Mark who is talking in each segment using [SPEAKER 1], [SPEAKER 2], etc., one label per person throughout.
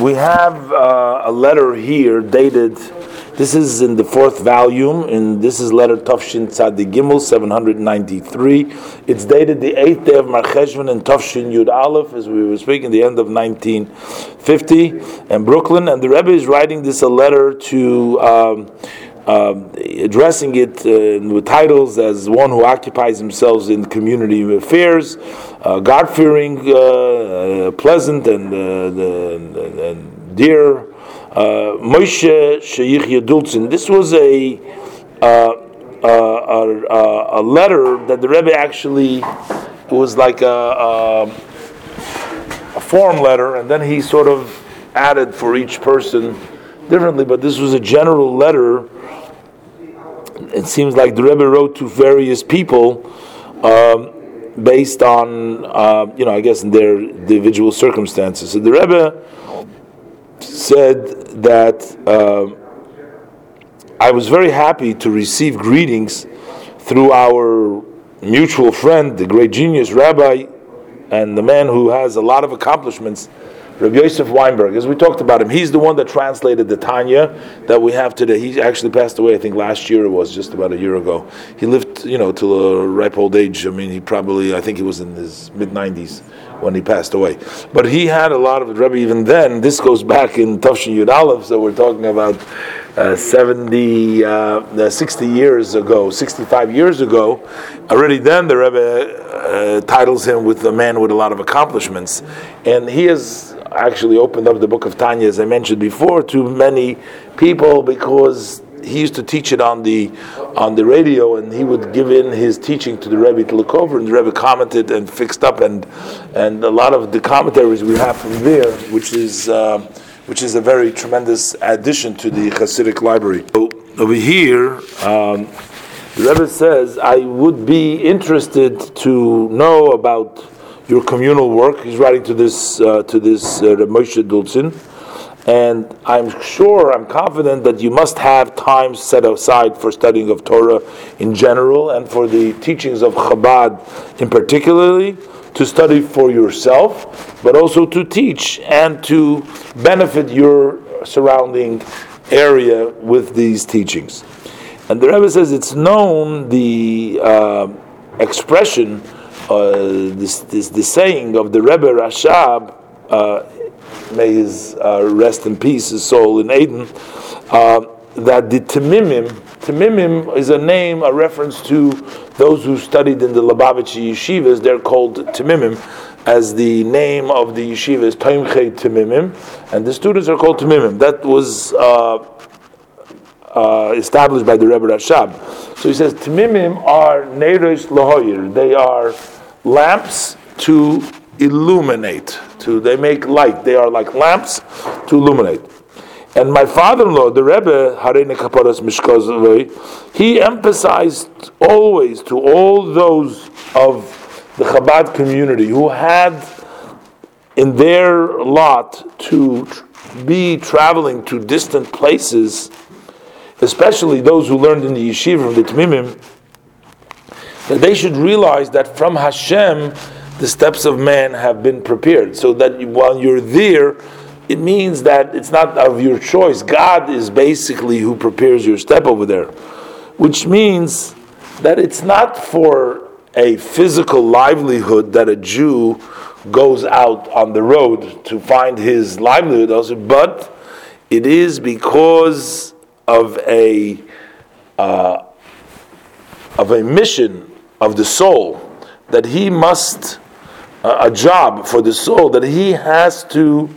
[SPEAKER 1] we have uh, a letter here dated. This is in the fourth volume, and this is letter Tafshin Tzadi Gimel 793. It's dated the eighth day of Marcheshvan and Tafshin Yud Aleph, as we were speaking, the end of 1950, in Brooklyn. And the Rebbe is writing this a letter to. Um, um, addressing it uh, with titles as one who occupies himself in community affairs, uh, God fearing, uh, uh, pleasant, and, and, and dear. Moshe Sheikh Yadulzin. This was a, a, a, letter that the Rebbe actually was like a, a, a form letter, and then he sort of added for each person differently. But this was a general letter it seems like the Rebbe wrote to various people um, based on, uh, you know, I guess in their individual circumstances. So the Rebbe said that uh, I was very happy to receive greetings through our mutual friend, the great genius rabbi, and the man who has a lot of accomplishments Rabbi Yosef Weinberg, as we talked about him, he's the one that translated the Tanya that we have today. He actually passed away, I think last year it was, just about a year ago. He lived, you know, till a ripe old age. I mean, he probably, I think he was in his mid 90s when he passed away. But he had a lot of Rebbe, even then. This goes back in Tafshin Yud Aleph, so we're talking about uh, 70, uh, 60 years ago, 65 years ago. Already then, the Rebbe uh, titles him with a man with a lot of accomplishments. And he has actually opened up the book of Tanya, as I mentioned before, to many people because he used to teach it on the on the radio, and he would give in his teaching to the Rebbe to look over, and the Rebbe commented and fixed up, and and a lot of the commentaries we have from there, which is uh, which is a very tremendous addition to the Hasidic library. So over here. Um, the Rebbe says, I would be interested to know about your communal work. He's writing to this uh, to this uh, Moshe Dulcin, and I'm sure, I'm confident that you must have time set aside for studying of Torah in general and for the teachings of Chabad in particularly to study for yourself, but also to teach and to benefit your surrounding area with these teachings. And the Rebbe says it's known the uh, expression uh, this, this, the saying of the Rebbe Rashab, uh, may his uh, rest in peace, his soul in Eden, uh, that the Temimim, Temimim is a name, a reference to those who studied in the Lubavitch yeshivas, they're called Temimim, as the name of the yeshiva is Tomchei Temimim, and the students are called Temimim. That was uh, established by the Rebbe Rashab. So he says, Temimim are Neirosh Lahoyer, they are lamps to illuminate. To they make light. They are like lamps to illuminate. And my father-in-law, the Rebbe Harene Kaparas Mishkozovei, he emphasized always to all those of the Chabad community who had in their lot to be traveling to distant places, especially those who learned in the yeshiva of the Tmimim, that they should realize that from Hashem, the steps of man have been prepared. So that while you're there, it means that it's not of your choice. God is basically who prepares your step over there, which means that it's not for a physical livelihood that a Jew goes out on the road to find his livelihood also, but it is because of a uh, of a mission of the soul that he must uh, a job for the soul that he has to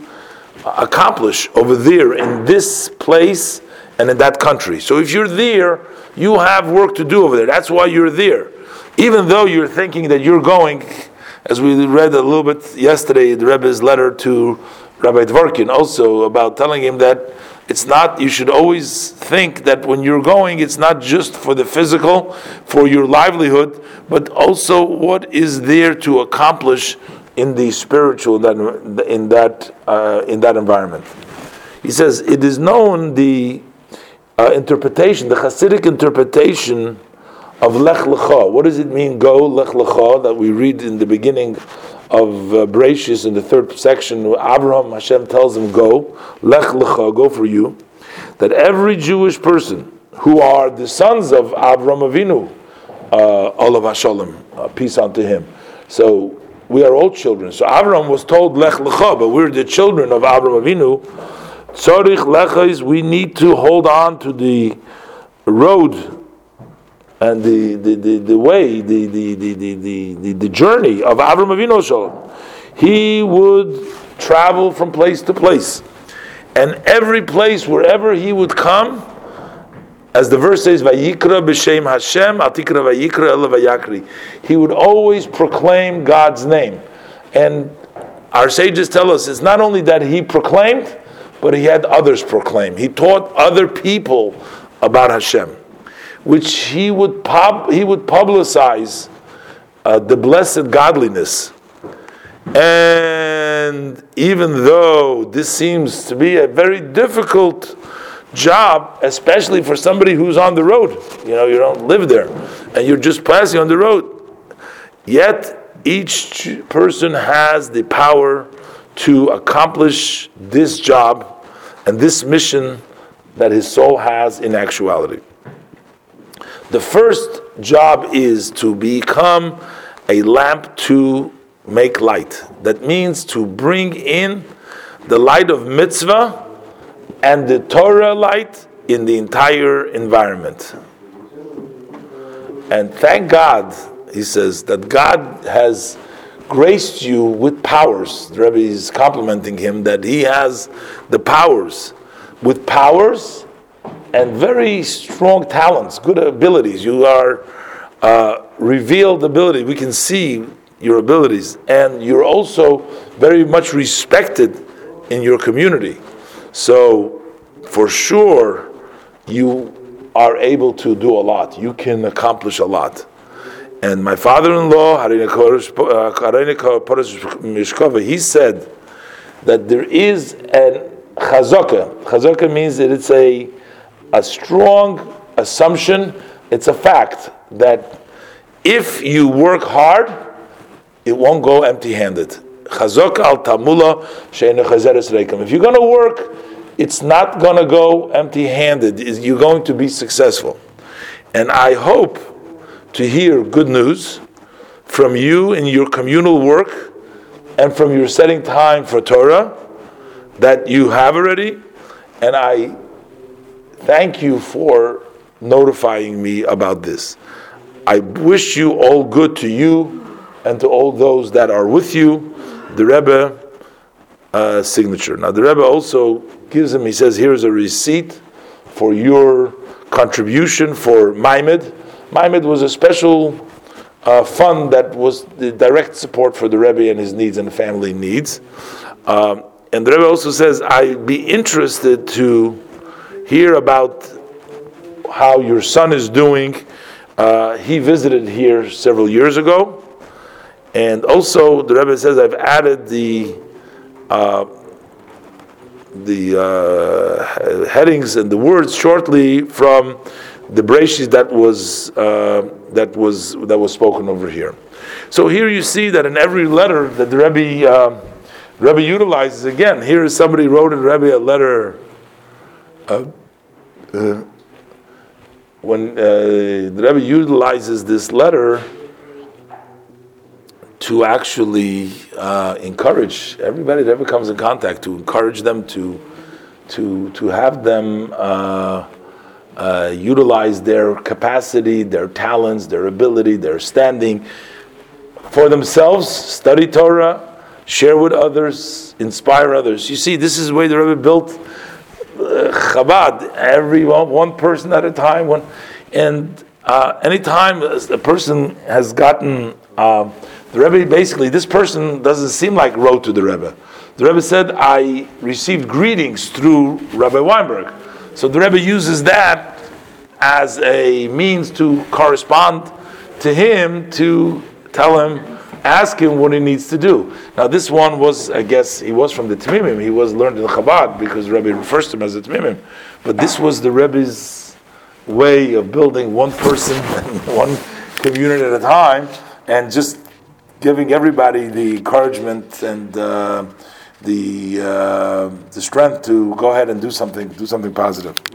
[SPEAKER 1] accomplish over there in this place and in that country. So if you're there, you have work to do over there. That's why you're there. Even though you're thinking that you're going, as we read a little bit yesterday, the Rebbe's letter to Rabbi Dvorkin also about telling him that it's not, you should always think that when you're going, it's not just for the physical, for your livelihood, but also what is there to accomplish in the spiritual, that, in, that, uh, in that environment. He says, it is known the uh, interpretation, the Hasidic interpretation of Lech Lecha. What does it mean, go Lech Lecha, that we read in the beginning of uh, Bereshis in the third section, Abraham Hashem tells him, "Go, lech lecha, go for you." That every Jewish person who are the sons of Abraham Avinu, uh, Olav Hashalom, uh, peace unto him. So we are all children. So Abraham was told lech lecha, but we're the children of Abraham Avinu. Tzorich lecha is we need to hold on to the road and the, the, the, the way, the, the, the, the, the, the journey of Avram Avinu Shalom. He would travel from place to place. And every place, wherever he would come, as the verse says, Vayikra b'shem Hashem, atikra vayikra ela vayakri. He would always proclaim God's name. And our sages tell us it's not only that he proclaimed, but he had others proclaim. He taught other people about Hashem which he would pub, he would publicize uh, the blessed godliness. And even though this seems to be a very difficult job, especially for somebody who's on the road, you know, you don't live there, and you're just passing on the road, yet each person has the power to accomplish this job and this mission that his soul has in actuality. The first job is to become a lamp to make light. That means to bring in the light of mitzvah and the Torah light in the entire environment. And thank God, he says, that God has graced you with powers. The Rebbe is complimenting him that he has the powers. With powers and very strong talents, good abilities. You are uh, revealed ability. We can see your abilities, and you're also very much respected in your community. So, for sure, you are able to do a lot. You can accomplish a lot. And my father-in-law, uh, he said that there is an chazaka. Chazaka means that it's a a strong assumption, it's a fact that if you work hard, it won't go empty handed. Chazok al tamula If you're going to work, it's not going to go empty handed. You're going to be successful. And I hope to hear good news from you in your communal work and from your setting time for Torah that you have already. And I Thank you for notifying me about this. I wish you all good to you and to all those that are with you. The Rebbe uh, signature. Now, the Rebbe also gives him, he says, here's a receipt for your contribution for Maamad. Maamad was a special uh, fund that was the direct support for the Rebbe and his needs and family needs. Um, and the Rebbe also says, I'd be interested to hear about how your son is doing. Uh, he visited here several years ago. And also, the Rebbe says, I've added the uh, the uh, headings and the words shortly from the Breshis that was uh, that was that was spoken over here. So here you see that in every letter that the Rebbe uh, Rebbe utilizes again. Here is somebody wrote in Rebbe a letter uh, uh, when uh, the Rebbe utilizes this letter to actually uh, encourage everybody that ever comes in contact, to encourage them to to to have them uh, uh, utilize their capacity, their talents, their ability, their standing for themselves, study Torah, share with others, inspire others. You see, this is the way the Rebbe built Chabad, every one, one person at a time. One, and uh, anytime a person has gotten uh, the Rebbe, basically, this person doesn't seem like wrote to the Rebbe. The Rebbe said, "I received greetings through Rabbi Weinberg." So the Rebbe uses that as a means to correspond to him to tell him ask him what he needs to do. Now, this one was, I guess, he was from the Tamimim. He was learned in the Chabad because Rebbe refers to him as a Tamimim. But this was the Rebbe's way of building one person one community at a time and just giving everybody the encouragement and uh, the uh, the strength to go ahead and do something, do something positive.